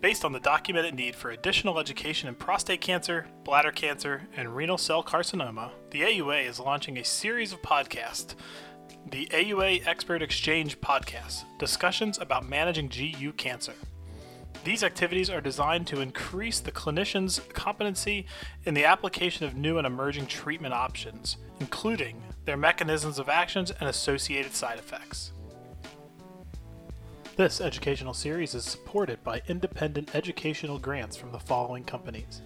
Based on the documented need for additional education in prostate cancer, bladder cancer, and renal cell carcinoma, the AUA is launching a series of podcasts. The AUA Expert Exchange Podcast discussions about managing GU cancer. These activities are designed to increase the clinician's competency in the application of new and emerging treatment options, including their mechanisms of actions and associated side effects. This educational series is supported by independent educational grants from the following companies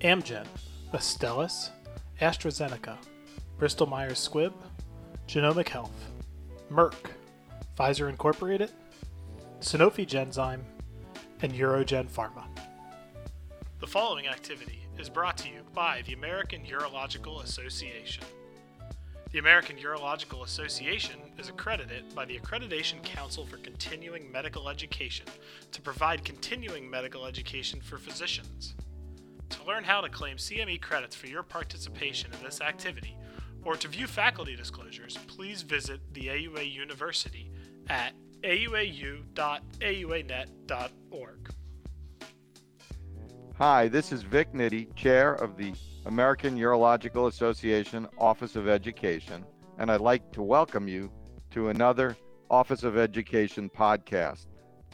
Amgen, Astellas, AstraZeneca, Bristol Myers Squibb, Genomic Health, Merck, Pfizer Incorporated, Sanofi Genzyme, and UroGen Pharma. The following activity is brought to you by the American Urological Association. The American Urological Association is accredited by the Accreditation Council for Continuing Medical Education to provide continuing medical education for physicians. To learn how to claim CME credits for your participation in this activity, or to view faculty disclosures, please visit the AUA University at auau.auanet.org. Hi, this is Vic Nitti, Chair of the American Urological Association Office of Education, and I'd like to welcome you to another Office of Education podcast.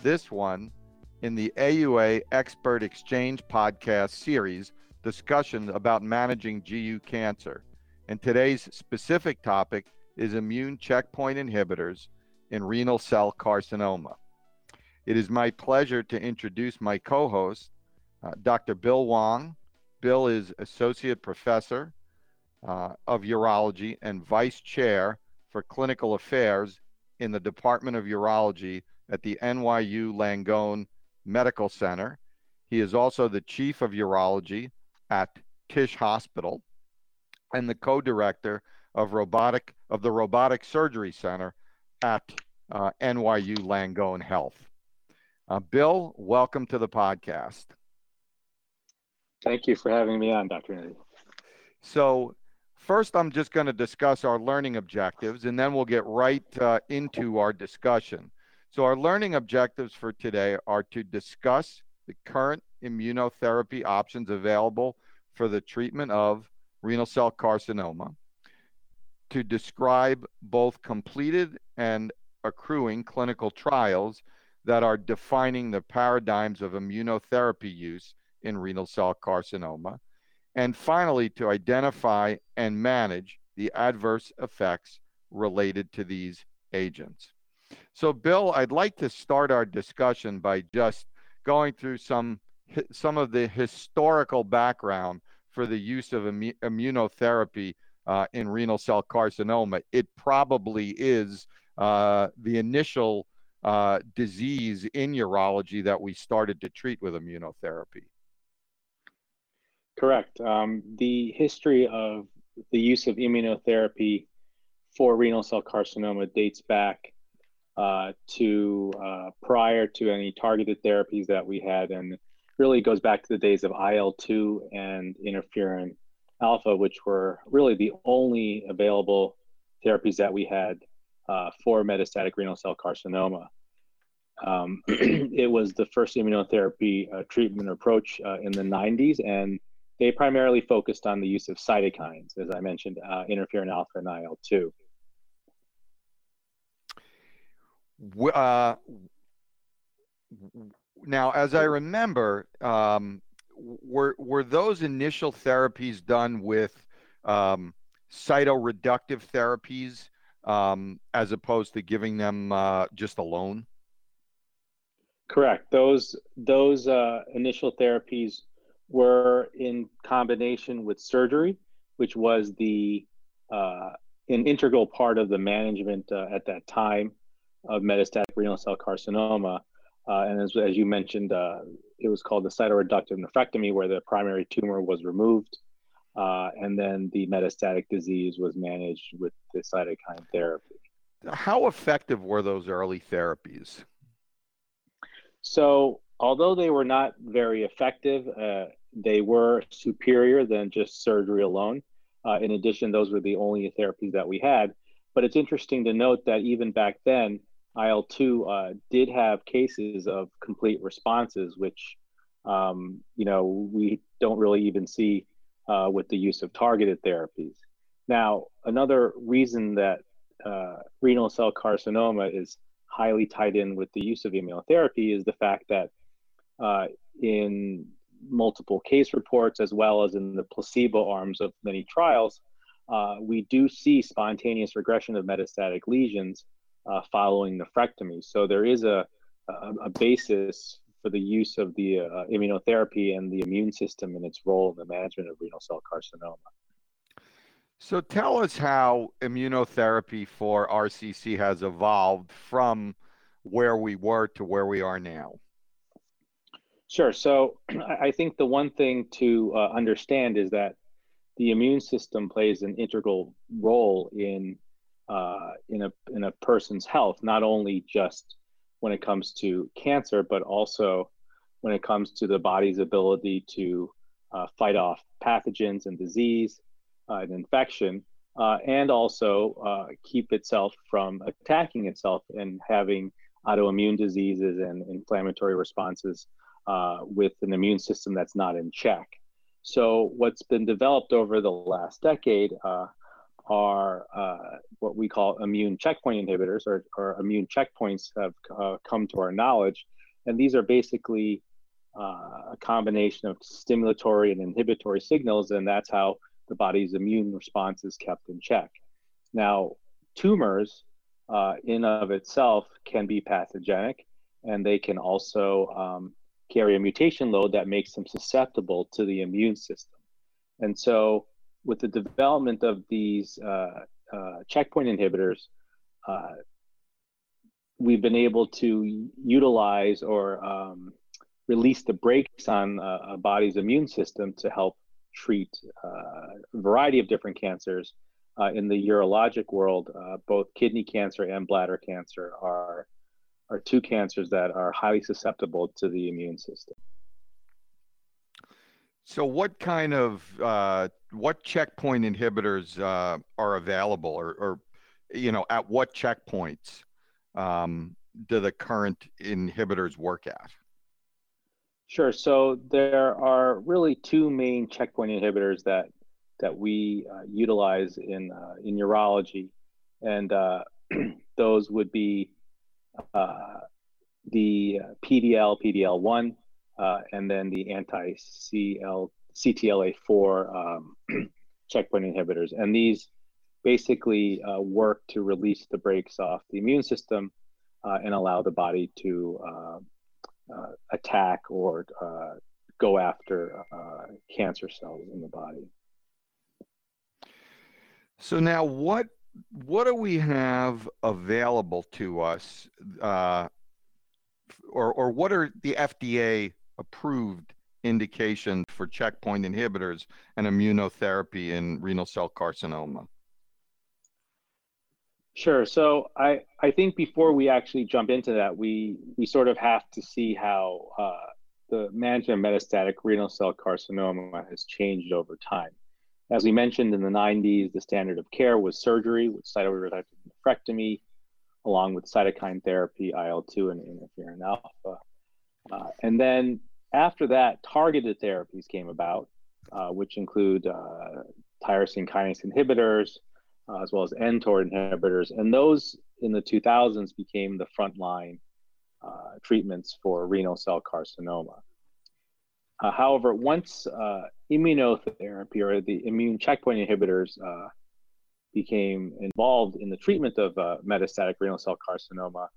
This one in the AUA Expert Exchange podcast series, discussions about managing GU cancer. And today's specific topic is immune checkpoint inhibitors in renal cell carcinoma. It is my pleasure to introduce my co host, uh, Dr. Bill Huang. Bill is Associate Professor uh, of Urology and Vice Chair for Clinical Affairs in the Department of Urology at the NYU Langone Medical Center. He is also the Chief of Urology at Tisch Hospital and the co-director of robotic of the Robotic Surgery Center at uh, NYU Langone Health. Uh, Bill, welcome to the podcast. Thank you for having me on, Dr. Nitti. So, first, I'm just going to discuss our learning objectives, and then we'll get right uh, into our discussion. So, our learning objectives for today are to discuss the current immunotherapy options available for the treatment of renal cell carcinoma, to describe both completed and accruing clinical trials that are defining the paradigms of immunotherapy use in renal cell carcinoma. And finally, to identify and manage the adverse effects related to these agents. So, Bill, I'd like to start our discussion by just going through some some of the historical background for the use of immunotherapy uh, in renal cell carcinoma. It probably is uh, the initial uh, disease in urology that we started to treat with immunotherapy. Correct. Um, the history of the use of immunotherapy for renal cell carcinoma dates back uh, to uh, prior to any targeted therapies that we had, and really goes back to the days of IL 2 and interferon alpha, which were really the only available therapies that we had uh, for metastatic renal cell carcinoma. Um, it was the first immunotherapy uh, treatment approach uh, in the 90s, and they primarily focused on the use of cytokines, as I mentioned, uh, interferon alpha and IL 2. Uh, now, as I remember, um, were were those initial therapies done with um, cytoreductive therapies um, as opposed to giving them uh, just alone? Correct. Those those uh, initial therapies were in combination with surgery, which was the uh, an integral part of the management uh, at that time of metastatic renal cell carcinoma. Uh, and as, as you mentioned, uh, it was called the cytoreductive nephrectomy, where the primary tumor was removed. Uh, and then the metastatic disease was managed with the cytokine therapy. How effective were those early therapies? So, although they were not very effective, uh, they were superior than just surgery alone. Uh, in addition, those were the only therapies that we had. But it's interesting to note that even back then, IL 2 uh, did have cases of complete responses, which, um, you know, we don't really even see uh, with the use of targeted therapies. Now, another reason that uh, renal cell carcinoma is highly tied in with the use of immunotherapy is the fact that uh, in multiple case reports, as well as in the placebo arms of many trials, uh, we do see spontaneous regression of metastatic lesions uh, following nephrectomy. So there is a, a, a basis for the use of the uh, immunotherapy and the immune system in its role in the management of renal cell carcinoma. So tell us how immunotherapy for RCC has evolved from where we were to where we are now. Sure. So I think the one thing to uh, understand is that the immune system plays an integral role in uh, in a in a person's health, not only just when it comes to cancer, but also when it comes to the body's ability to uh, fight off pathogens and disease, uh, an infection, uh, and also uh, keep itself from attacking itself and having autoimmune diseases and inflammatory responses uh, with an immune system that's not in check. So, what's been developed over the last decade uh, are uh, what we call immune checkpoint inhibitors, or, or immune checkpoints have come to our knowledge. And these are basically a combination of stimulatory and inhibitory signals, and that's how the body's immune response is kept in check. Now, tumors uh, in of itself can be pathogenic, and they can also um, carry a mutation load that makes them susceptible to the immune system. And so, with the development of these uh, uh, checkpoint inhibitors, uh, we've been able to utilize or um, release the brakes on a body's immune system to help treat uh, a variety of different cancers. Uh, in the urologic world, uh, both kidney cancer and bladder cancer are are two cancers that are highly susceptible to the immune system. So, what kind of uh, what checkpoint inhibitors uh, are available, or, or, you know, at what checkpoints um, do the current inhibitors work at? Sure. So there are really two main checkpoint inhibitors that that we uh, utilize in uh, in urology, and uh, those would be uh, the PDL PDL one, uh, and then the anti CL CTLA4 um, checkpoint inhibitors, and these basically uh, work to release the brakes off the immune system and allow the body to uh, attack or uh, go after uh, cancer cells in the body. So now, what what do we have available to us, uh, or or what are the FDA approved indications for checkpoint inhibitors and immunotherapy in renal cell carcinoma? Sure. So I, I think before we actually jump into that, we, we sort of have to see how uh, the management of metastatic renal cell carcinoma has changed over time. As we mentioned in the 90s, the standard of care was surgery with cytoreductive nephrectomy, along with cytokine therapy, IL 2, and interferon alpha. Uh, and then after that, targeted therapies came about, uh, which include uh, tyrosine kinase inhibitors, uh, as well as mTOR inhibitors. And those in the 2000s became the frontline uh, treatments for renal cell carcinoma. Uh, however, once uh, immunotherapy or the immune checkpoint inhibitors uh, became involved in the treatment of uh, metastatic renal cell carcinoma,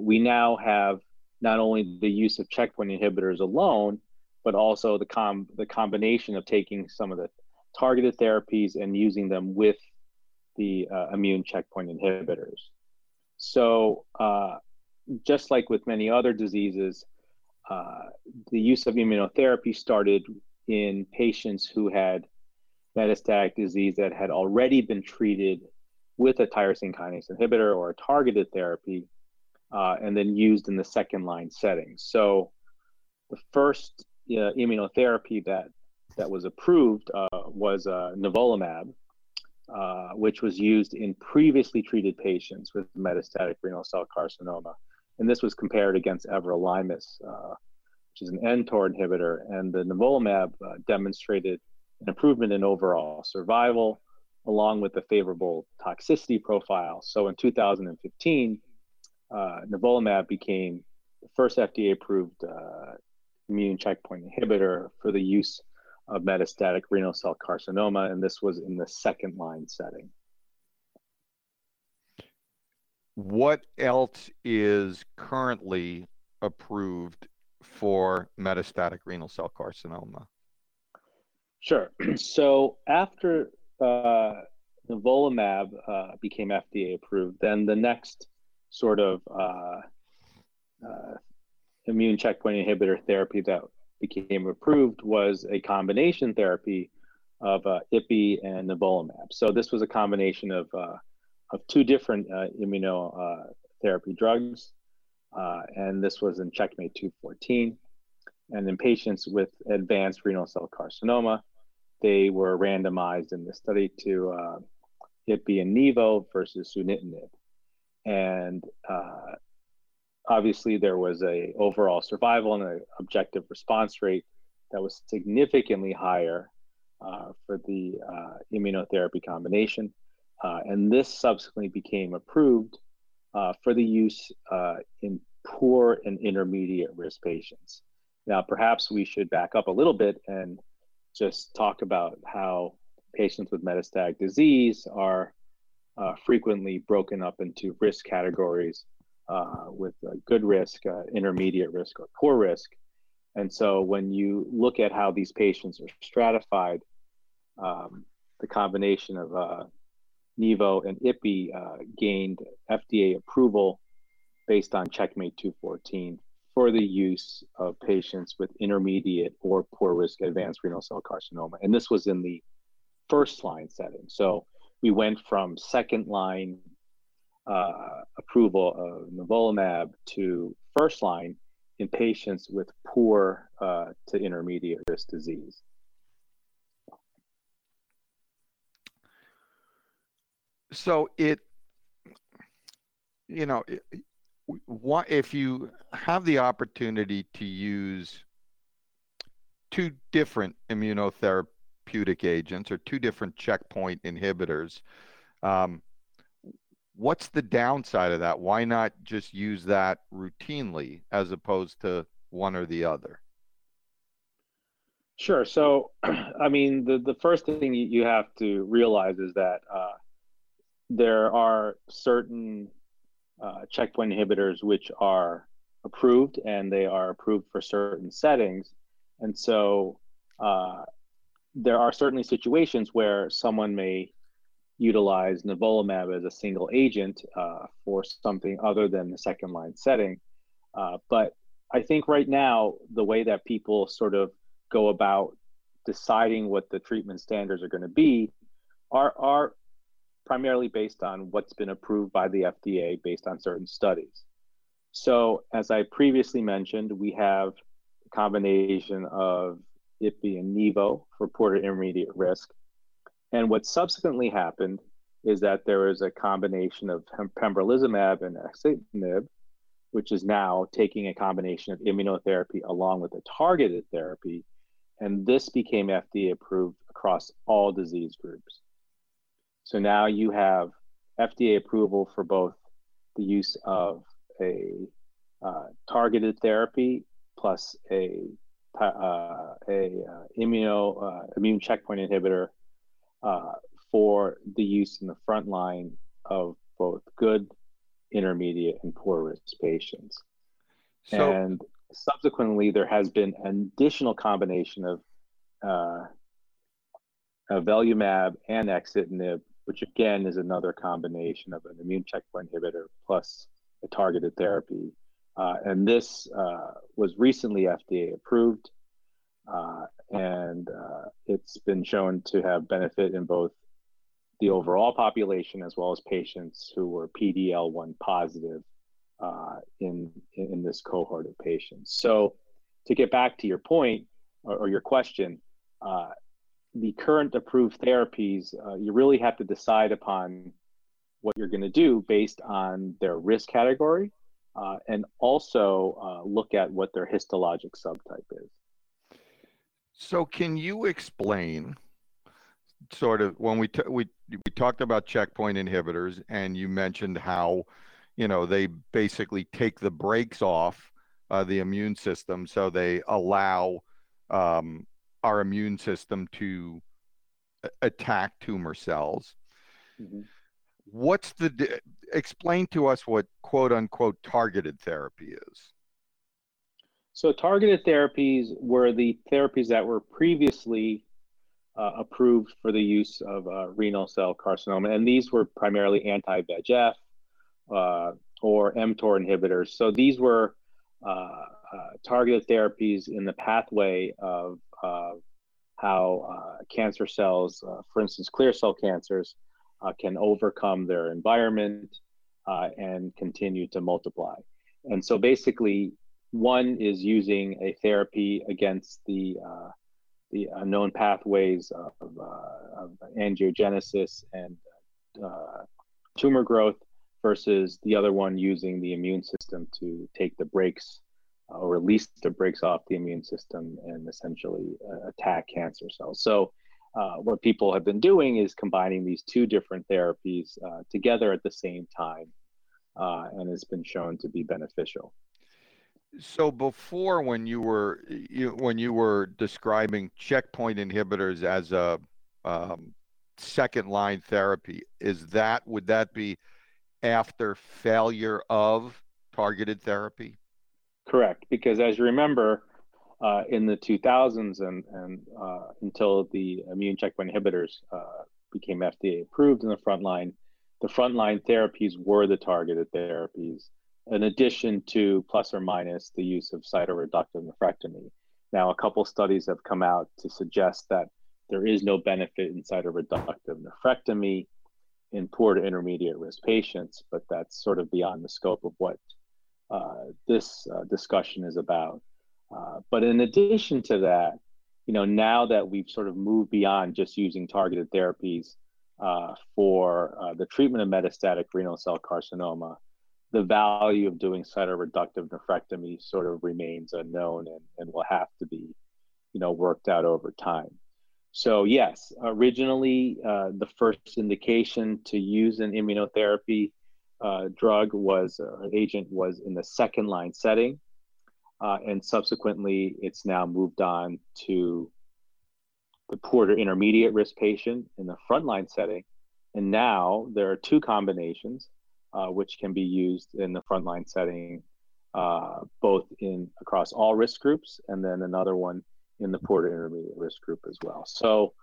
we now have not only the use of checkpoint inhibitors alone, but also the com- the combination of taking some of the targeted therapies and using them with the uh, immune checkpoint inhibitors. So, uh, just like with many other diseases, uh, the use of immunotherapy started in patients who had metastatic disease that had already been treated with a tyrosine kinase inhibitor or a targeted therapy, uh, and then used in the second line setting. So, the first uh, immunotherapy that that was approved uh, was nivolumab, uh, which was used in previously treated patients with metastatic renal cell carcinoma. And this was compared against everolimus, uh, which is an mTOR inhibitor. And the nivolumab uh, demonstrated an improvement in overall survival, along with a favorable toxicity profile. So in 2015, uh, nivolumab became the first FDA approved uh, immune checkpoint inhibitor for the use of metastatic renal cell carcinoma, and this was in the second line setting. What else is currently approved for metastatic renal cell carcinoma? Sure. So after uh, nivolumab uh, became FDA approved, then the next sort of uh, uh, immune checkpoint inhibitor therapy that became approved was a combination therapy of uh, IPI and nivolumab. So this was a combination of uh, of two different uh, immunotherapy uh, drugs, uh, and this was in Checkmate 214. And in patients with advanced renal cell carcinoma, they were randomized in the study to uh, IPI and Nivo versus sunitinib. And obviously there was a overall survival and an objective response rate that was significantly higher uh, for the uh, immunotherapy combination. Uh, and this subsequently became approved uh, for the use uh, in poor and intermediate risk patients. Now, perhaps we should back up a little bit and just talk about how patients with metastatic disease are uh, frequently broken up into risk categories uh, with good risk, uh, intermediate risk, or poor risk. And so when you look at how these patients are stratified, um, the combination of Nivo and IPI uh, gained FDA approval based on Checkmate 214 for the use of patients with intermediate or poor risk advanced renal cell carcinoma. And this was in the first line setting. So we went from second line uh, approval of nivolumab to first line in patients with poor uh, to intermediate risk disease. So it, you know, what if you have the opportunity to use two different immunotherapeutic agents or two different checkpoint inhibitors? Um, what's the downside of that? Why not just use that routinely as opposed to one or the other? Sure. So, I mean, the, the first thing you have to realize is that uh, there are certain uh, checkpoint inhibitors which are approved and they are approved for certain settings. And so, uh, there are certainly situations where someone may utilize nivolumab as a single agent uh, for something other than the second line setting. Uh, but I think right now, the way that people sort of go about deciding what the treatment standards are going to be are, are primarily based on what's been approved by the FDA based on certain studies. So, as I previously mentioned, we have a combination of IPI and NIVO for poor to intermediate risk, and what subsequently happened is that there was a combination of pembrolizumab and axitinib, which is now taking a combination of immunotherapy along with a targeted therapy. And this became FDA approved across all disease groups. So now you have FDA approval for both the use of a uh, targeted therapy plus a uh, a uh, immuno uh, immune checkpoint inhibitor uh, for the use in the front line of both good, intermediate, and poor risk patients. So, and subsequently, there has been an additional combination of uh, avelumab and axitinib, which again is another combination of an immune checkpoint inhibitor plus a targeted therapy. Uh, and this uh, was recently FDA approved. Uh, and uh, it's been shown to have benefit in both the overall population as well as patients who were PD-L1 positive uh, in in this cohort of patients. So, to get back to your point or, or your question, uh, the current approved therapies, uh, you really have to decide upon what you're going to do based on their risk category uh, and also uh, look at what their histologic subtype is. So, can you explain sort of when we t- we we talked about checkpoint inhibitors, and you mentioned how you know they basically take the brakes off uh, the immune system, so they allow um, our immune system to attack tumor cells. Mm-hmm. What's the explain to us what quote unquote targeted therapy is? So targeted therapies were the therapies that were previously uh, approved for the use of uh, renal cell carcinoma, and these were primarily anti-VEGF uh, or mTOR inhibitors. So these were uh, targeted therapies in the pathway of how uh, cancer cells, for instance, clear cell cancers, can overcome their environment and continue to multiply. And so basically, one is using a therapy against the uh, the known pathways of, uh, of angiogenesis and uh, tumor growth versus the other one using the immune system to take the brakes uh, or release the breaks off the immune system and essentially uh, attack cancer cells. So, uh, what people have been doing is combining these two different therapies uh, together at the same time, uh, and it's been shown to be beneficial. So before, when you were you, when you were describing checkpoint inhibitors as a um, second line therapy, is that would that be after failure of targeted therapy? Correct, because as you remember, uh, in the 2000s and, and uh, until the immune checkpoint inhibitors uh, became FDA approved in the front line, the frontline therapies were the targeted therapies in addition to plus or minus the use of cytoreductive nephrectomy. Now, a couple studies have come out to suggest that there is no benefit in cytoreductive nephrectomy in poor to intermediate risk patients, but that's sort of beyond the scope of what this uh, discussion is about. Uh, but in addition to that, you know, now that we've sort of moved beyond just using targeted therapies uh, for uh, the treatment of metastatic renal cell carcinoma, the value of doing cytoreductive nephrectomy sort of remains unknown and, and will have to be, you know, worked out over time. So yes, originally uh, the first indication to use an immunotherapy uh, drug was uh, agent was in the second line setting, uh, and subsequently it's now moved on to the poor to intermediate risk patient in the frontline setting, and now there are two combinations uh, which can be used in the frontline setting, uh, both in across all risk groups, and then another one in the poor to intermediate risk group as well. So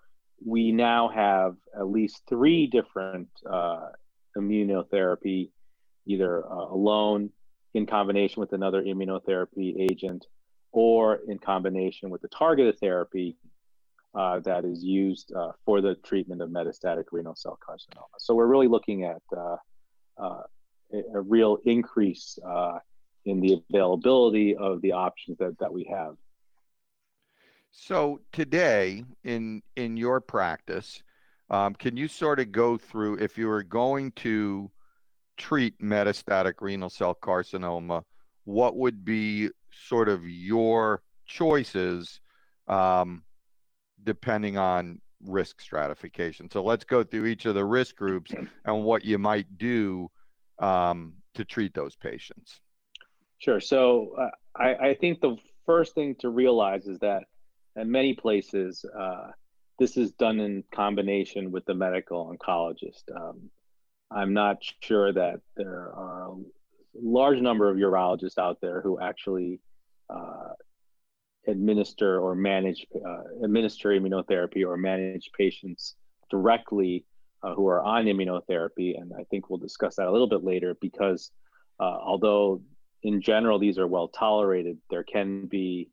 we now have at least three different uh, immunotherapy, either uh, alone, in combination with another immunotherapy agent, or in combination with the targeted therapy uh, that is used uh, for the treatment of metastatic renal cell carcinoma. So we're really looking at uh, uh, a, real increase uh, in the availability of the options that, that we have. So today, in in your practice, um, can you sort of go through if you were going to treat metastatic renal cell carcinoma, what would be sort of your choices um, depending on risk stratification. So let's go through each of the risk groups and what you might do um, to treat those patients. Sure. So uh, I, I, think the first thing to realize is that in many places, uh, this is done in combination with the medical oncologist. Um, I'm not sure that there are a large number of urologists out there who actually uh, administer or manage uh, administer immunotherapy or manage patients directly uh, who are on immunotherapy and i think we'll discuss that a little bit later because uh, although in general these are well tolerated there can be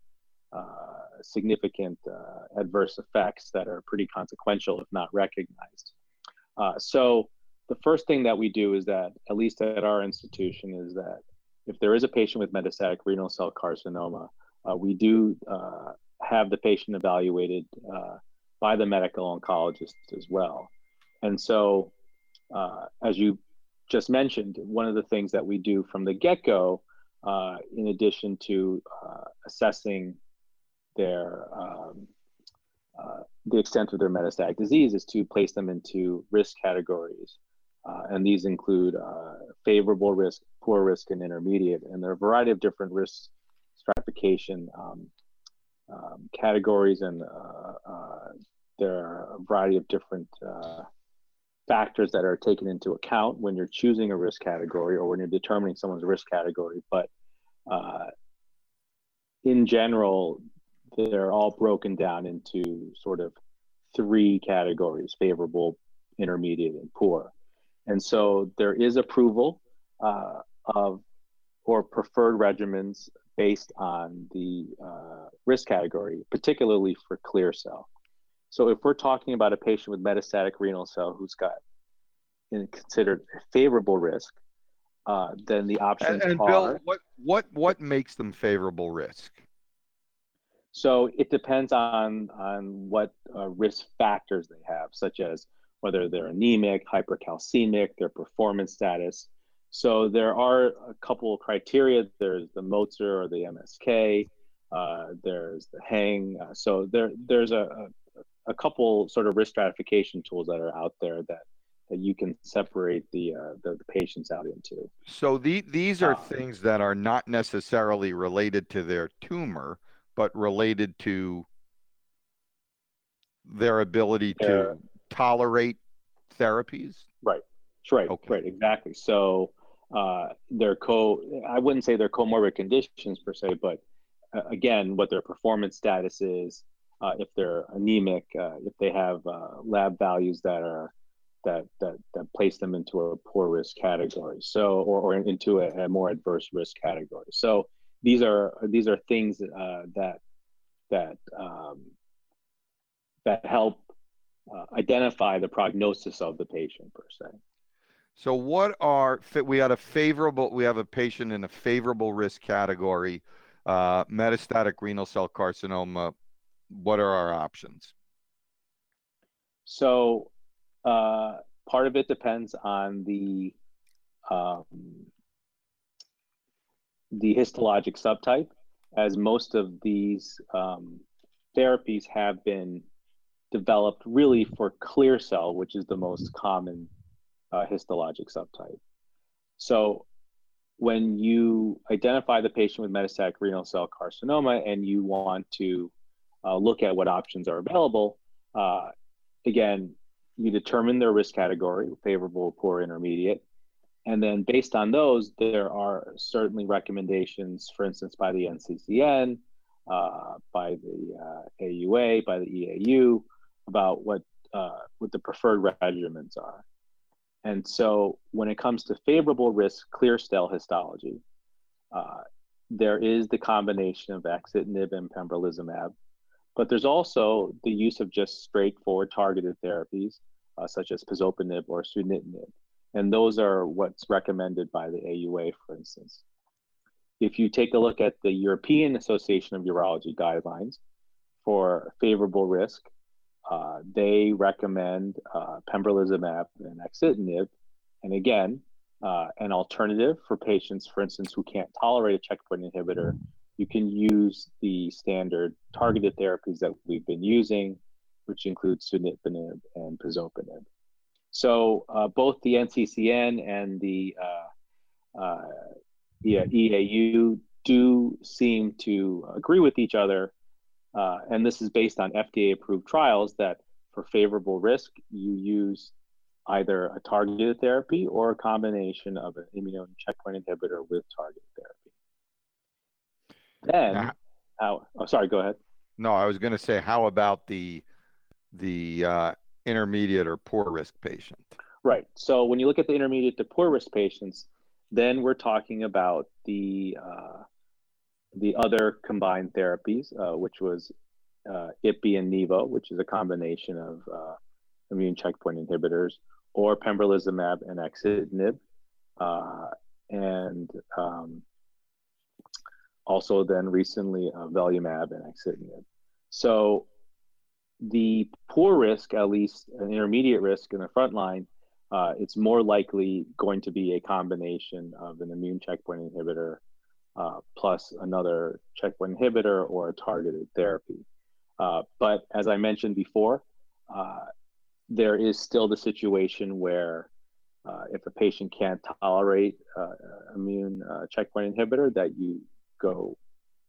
uh, significant uh, adverse effects that are pretty consequential if not recognized uh, so the first thing that we do is that at least at our institution is that if there is a patient with metastatic renal cell carcinoma uh, we do have the patient evaluated by the medical oncologist as well. And so, uh, as you just mentioned, one of the things that we do from the get go, uh, in addition to uh, assessing their um, uh, the extent of their metastatic disease, is to place them into risk categories. Uh, and these include uh, favorable risk, poor risk, and intermediate. And there are a variety of different risk stratification um, um, categories, and there are a variety of different factors that are taken into account when you're choosing a risk category or when you're determining someone's risk category. But uh, in general, they're all broken down into sort of three categories favorable, intermediate, and poor. And so there is approval uh, of or preferred regimens based on the uh, risk category, particularly for clear cell. So if we're talking about a patient with metastatic renal cell who's got considered favorable risk, uh, then the options and, and are. Bill, what what what makes them favorable risk? So it depends on on what uh, risk factors they have, such as whether they're anemic, hypercalcemic, their performance status. So there are a couple of criteria. There's the Motzer or the MSK. Uh, there's the Heng. Uh, so there there's a, a couple sort of risk stratification tools that are out there that that you can separate the uh, the, the, patients out into. So the, these are uh, things that are not necessarily related to their tumor, but related to their ability to tolerate therapies. Right. Right. Okay. Right. Exactly. So uh, they're co. I wouldn't say they're comorbid conditions per se, but uh, again, what their performance status is, uh, if they're anemic, uh, if they have uh, lab values that are that that that place them into a poor risk category, so or, or into a, a more adverse risk category. So these are these are things uh, that that um, that help uh, identify the prognosis of the patient per se. So what are we had a favorable we have a patient in a favorable risk category, uh, metastatic renal cell carcinoma what are our options? So, uh, part of it depends on the um, the histologic subtype, as most of these um, therapies have been developed really for clear cell, which is the most common uh, histologic subtype. So, when you identify the patient with metastatic renal cell carcinoma and you want to uh, look at what options are available. Uh, again, you determine their risk category favorable, poor, intermediate. And then based on those, there are certainly recommendations, for instance, by the NCCN, uh, by the AUA, uh, by the EAU, about what, uh, what the preferred regimens are. And so when it comes to favorable risk clear cell histology, uh, there is the combination of axitinib and pembrolizumab but there's also the use of just straightforward targeted therapies, uh, such as pazopanib or sunitinib. And those are what's recommended by the AUA, for instance. If you take a look at the European Association of Urology guidelines for favorable risk, uh, they recommend uh, pembrolizumab and axitinib. And again, uh, an alternative for patients, for instance, who can't tolerate a checkpoint inhibitor you can use the standard targeted therapies that we've been using, which includes sunitinib and pazopanib. So uh, both the NCCN and the uh, uh, EAU do seem to agree with each other, uh, and this is based on FDA-approved trials that for favorable risk, you use either a targeted therapy or a combination of an immune checkpoint inhibitor with targeted therapy. Then, now, how? Oh, sorry. Go ahead. No, I was going to say, how about the the uh, intermediate or poor risk patient? Right. So when you look at the intermediate to poor risk patients, then we're talking about the uh, the other combined therapies, uh, which was uh, IPI and Nivo, which is a combination of uh, immune checkpoint inhibitors, or pembrolizumab and axitinib, uh, and um, also then recently uh, Avelumab and Axitinib. So the poor risk, at least an intermediate risk in the front line, uh, it's more likely going to be a combination of an immune checkpoint inhibitor uh, plus another checkpoint inhibitor or a targeted therapy. Uh, but as I mentioned before, uh, there is still the situation where uh, if a patient can't tolerate uh, immune checkpoint inhibitor, that you go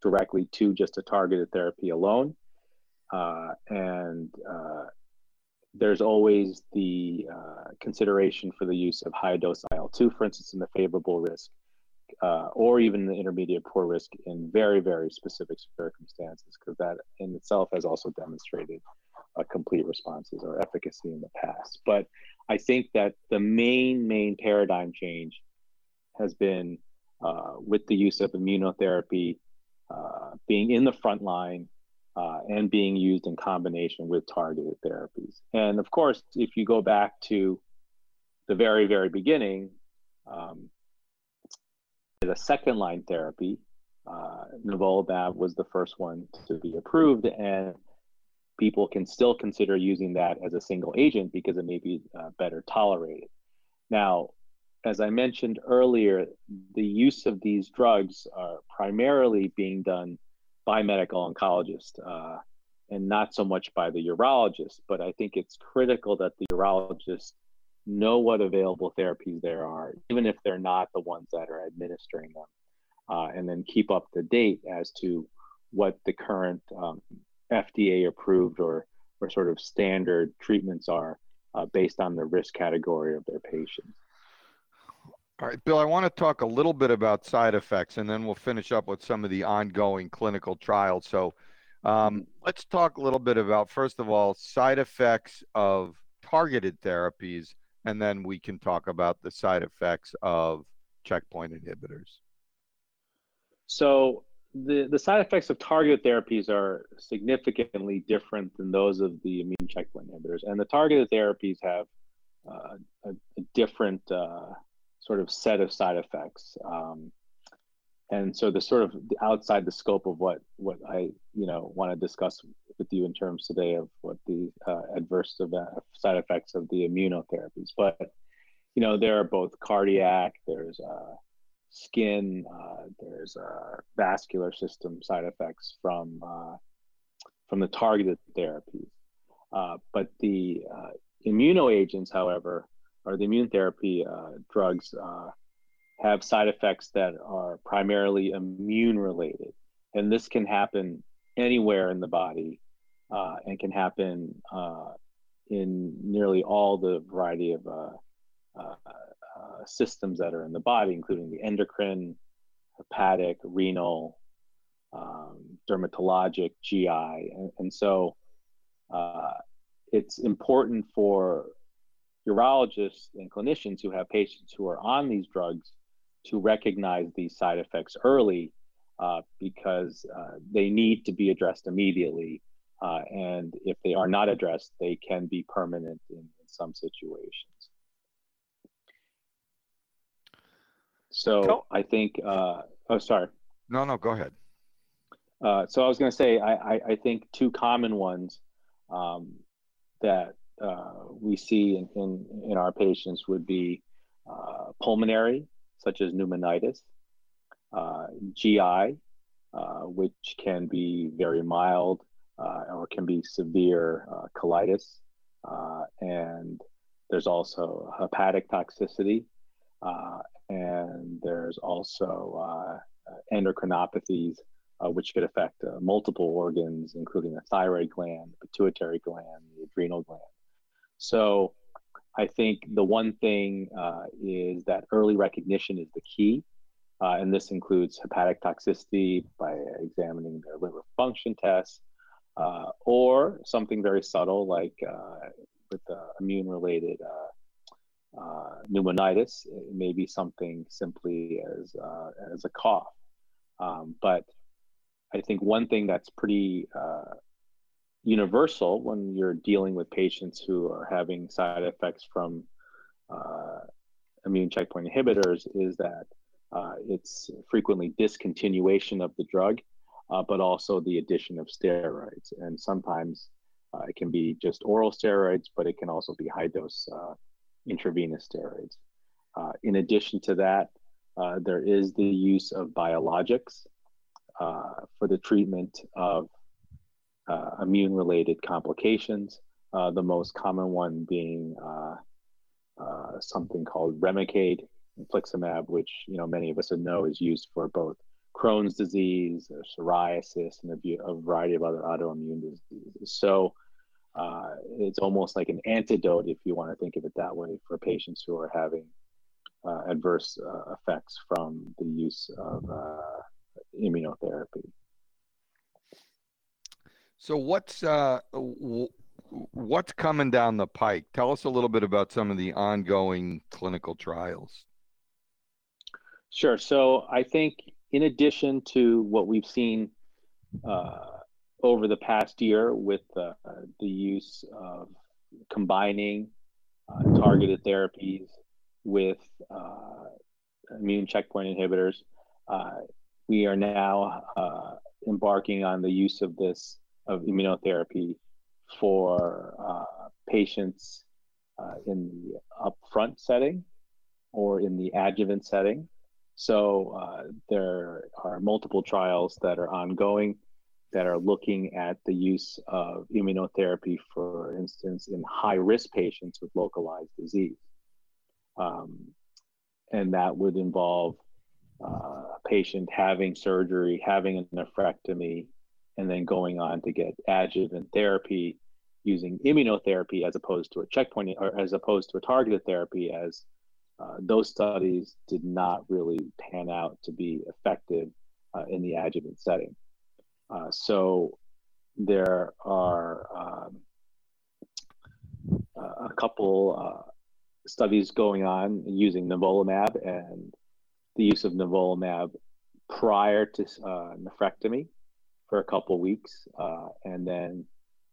directly to just a targeted therapy alone. And there's always the uh, consideration for the use of high dose IL 2, for instance, in the favorable risk, uh, or even the intermediate poor risk in very, very specific circumstances, because that in itself has also demonstrated uh, complete responses or efficacy in the past. But I think that the main, main paradigm change has been uh, with the use of immunotherapy uh, being in the front line uh, and being used in combination with targeted therapies. And of course, if you go back to the very, very beginning, um, a second line therapy, uh, nivolumab was the first one to be approved, and people can still consider using that as a single agent because it may be uh, better tolerated. Now, as I mentioned earlier, the use of these drugs are primarily being done by medical oncologists uh, and not so much by the urologist. But I think it's critical that the urologists know what available therapies there are, even if they're not the ones that are administering them, uh, and then keep up to date as to what the current um, FDA approved or, or sort of standard treatments are uh, based on the risk category of their patients. All right, Bill, I want to talk a little bit about side effects and then we'll finish up with some of the ongoing clinical trials. So um, let's talk a little bit about, first of all, side effects of targeted therapies, and then we can talk about the side effects of checkpoint inhibitors. So the, the side effects of targeted therapies are significantly different than those of the immune checkpoint inhibitors. And the targeted therapies have uh, a, a, different uh, sort of set of side effects. Um, and so the sort of outside the scope of what what I you know want to discuss with you in terms today of what the uh, adverse side effects of the immunotherapies, but you know there are both cardiac, there's uh, skin, uh, there's uh, vascular system side effects from uh, from the targeted therapies, uh, but the immunoagents, however, or the immune therapy uh, drugs uh, have side effects that are primarily immune related. And this can happen anywhere in the body uh, and can happen uh, in nearly all the variety of uh, uh, systems that are in the body, including the endocrine, hepatic, renal, um, dermatologic, GI. And, and so it's important for urologists and clinicians who have patients who are on these drugs to recognize these side effects early uh, because uh, they need to be addressed immediately. Uh, and if they are not addressed, they can be permanent in, in some situations. So I think, uh, oh, sorry. No, no, go ahead. Uh, so I was going to say, I, I, I, think two common ones um, that uh, we see in, in, in, our patients would be uh, pulmonary, such as pneumonitis, uh, GI, uh, which can be very mild uh, or can be severe colitis. and there's also hepatic toxicity. and there's also endocrinopathies, which could affect multiple organs, including the thyroid gland, pituitary gland, the adrenal gland. So I think the one thing uh, is that early recognition is the key. Uh, and this includes hepatic toxicity by examining their liver function tests, uh, or something very subtle like uh, with immune related uh, uh, pneumonitis. It may be something simply as, as a cough. Um, but I think one thing that's pretty universal when you're dealing with patients who are having side effects from uh, immune checkpoint inhibitors is that uh, it's frequently discontinuation of the drug, uh, but also the addition of steroids. And sometimes Uh, it can be just oral steroids, but it can also be high dose uh, intravenous steroids. Uh, in addition to that, there is the use of biologics for the treatment of uh, immune related complications. the most common one being something called Remicade, infliximab, which you know many of us know is used for both Crohn's disease, or psoriasis, and a, a, variety of other autoimmune diseases. So uh, it's almost like an antidote, if you want to think of it that way, for patients who are having uh, adverse uh, effects from the use of uh, immunotherapy. So what's uh, what's coming down the pike? Tell us a little bit about some of the ongoing clinical trials. Sure. So I think in addition to what we've seen uh, over the past year with uh, the use of combining uh, targeted therapies with uh, immune checkpoint inhibitors, uh, we are now embarking on the use of this of immunotherapy for patients in the upfront setting or in the adjuvant setting so uh, there are multiple trials that are ongoing that are looking at the use of immunotherapy, for instance, in high risk patients with localized disease. Um, and that would involve uh, a patient having surgery, having a nephrectomy, and then going on to get adjuvant therapy using immunotherapy as opposed to a checkpoint or as opposed to a targeted therapy as uh, those studies did not really pan out to be effective uh, in the adjuvant setting. Uh, so there are um, a couple uh, studies going on using nivolumab and the use of nivolumab prior to uh, nephrectomy for a couple weeks, and then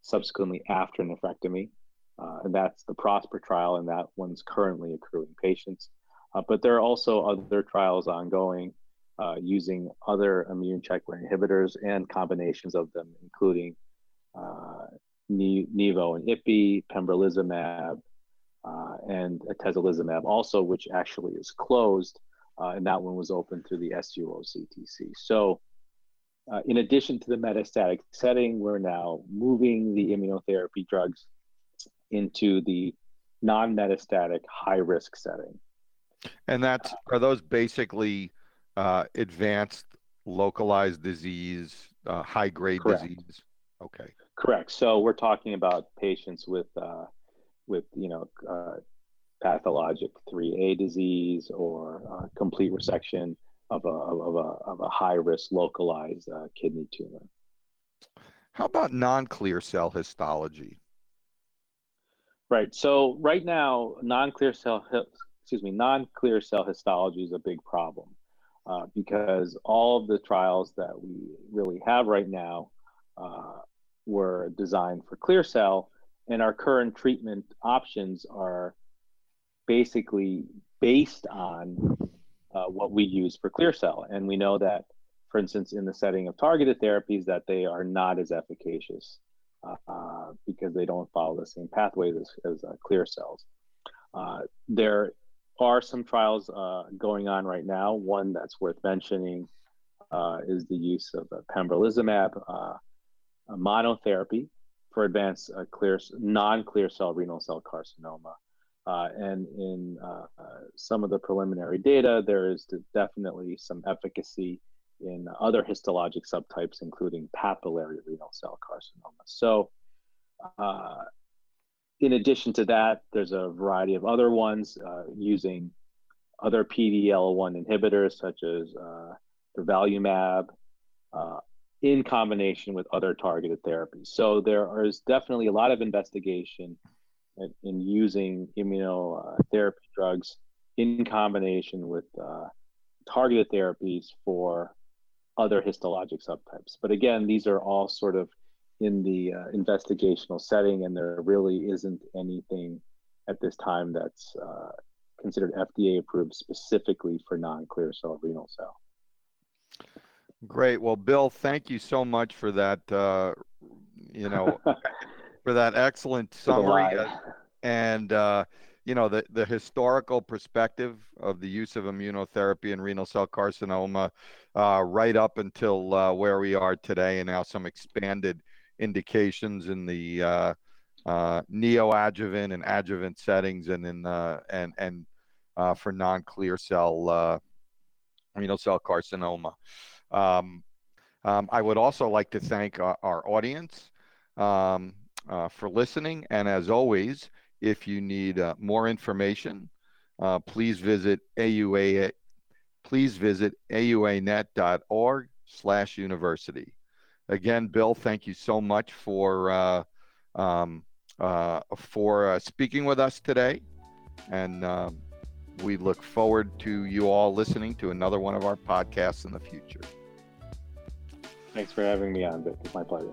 subsequently after nephrectomy. Uh, and that's the Prosper trial, and that one's currently accruing patients. Uh, but there are also other trials ongoing uh, using other immune checkpoint inhibitors and combinations of them, including uh, Nivo and Ipi, pembrolizumab, uh, and atezolizumab, also, which actually is closed, uh, and that one was open through the SUO CTC. So, in addition to the metastatic setting, we're now moving the immunotherapy drugs into the non-metastatic high-risk setting. And that's are those basically uh, advanced localized disease, uh, high-grade disease? Okay. Correct. So we're talking about patients with uh, with you know uh, pathologic 3A disease or uh, complete resection of a of a of a high-risk localized uh, kidney tumor. How about non-clear cell histology? Right. So right now, non-clear cell, excuse me, non-clear cell histology is a big problem uh, because all of the trials that we really have right now uh, were designed for clear cell, and our current treatment options are basically based on uh, what we use for clear cell, and we know that, for instance, in the setting of targeted therapies, that they are not as efficacious uh, because they don't follow the same pathways as, as uh, clear cells. Uh, there are some trials uh, going on right now. One that's worth mentioning uh, is the use of pembrolizumab monotherapy for advanced clear non-clear cell renal cell carcinoma. And in some of the preliminary data, there is definitely some efficacy in other histologic subtypes, including papillary renal cell carcinoma. So, uh, in addition to that, there's a variety of other ones uh, using other PD-L1 inhibitors, such as uh, durvalumab, uh, in combination with other targeted therapies. So there is definitely a lot of investigation in, in using immunotherapy drugs in combination with uh, targeted therapies for other histologic subtypes. But again, these are all sort of in the uh, investigational setting, and there really isn't anything at this time that's uh, considered FDA approved specifically for non clear cell renal cell. Great. Well, Bill, thank you so much for that. Uh, you know, for that excellent summary uh, and uh, you know the the historical perspective of the use of immunotherapy in renal cell carcinoma, uh, right up until uh, where we are today, and now some expanded indications in the uh, uh, neoadjuvant and adjuvant settings, and in and and for non-clear cell renal cell carcinoma. Um, um, I would also like to thank our, our audience um, uh, for listening. And as always, if you need uh, more information, uh, please visit AUA. Please visit auanet.org slash university. Again, Bill, thank you so much for uh, um, uh, for uh, speaking with us today, and um, we look forward to you all listening to another one of our podcasts in the future. Thanks for having me on, Vic. It's my pleasure.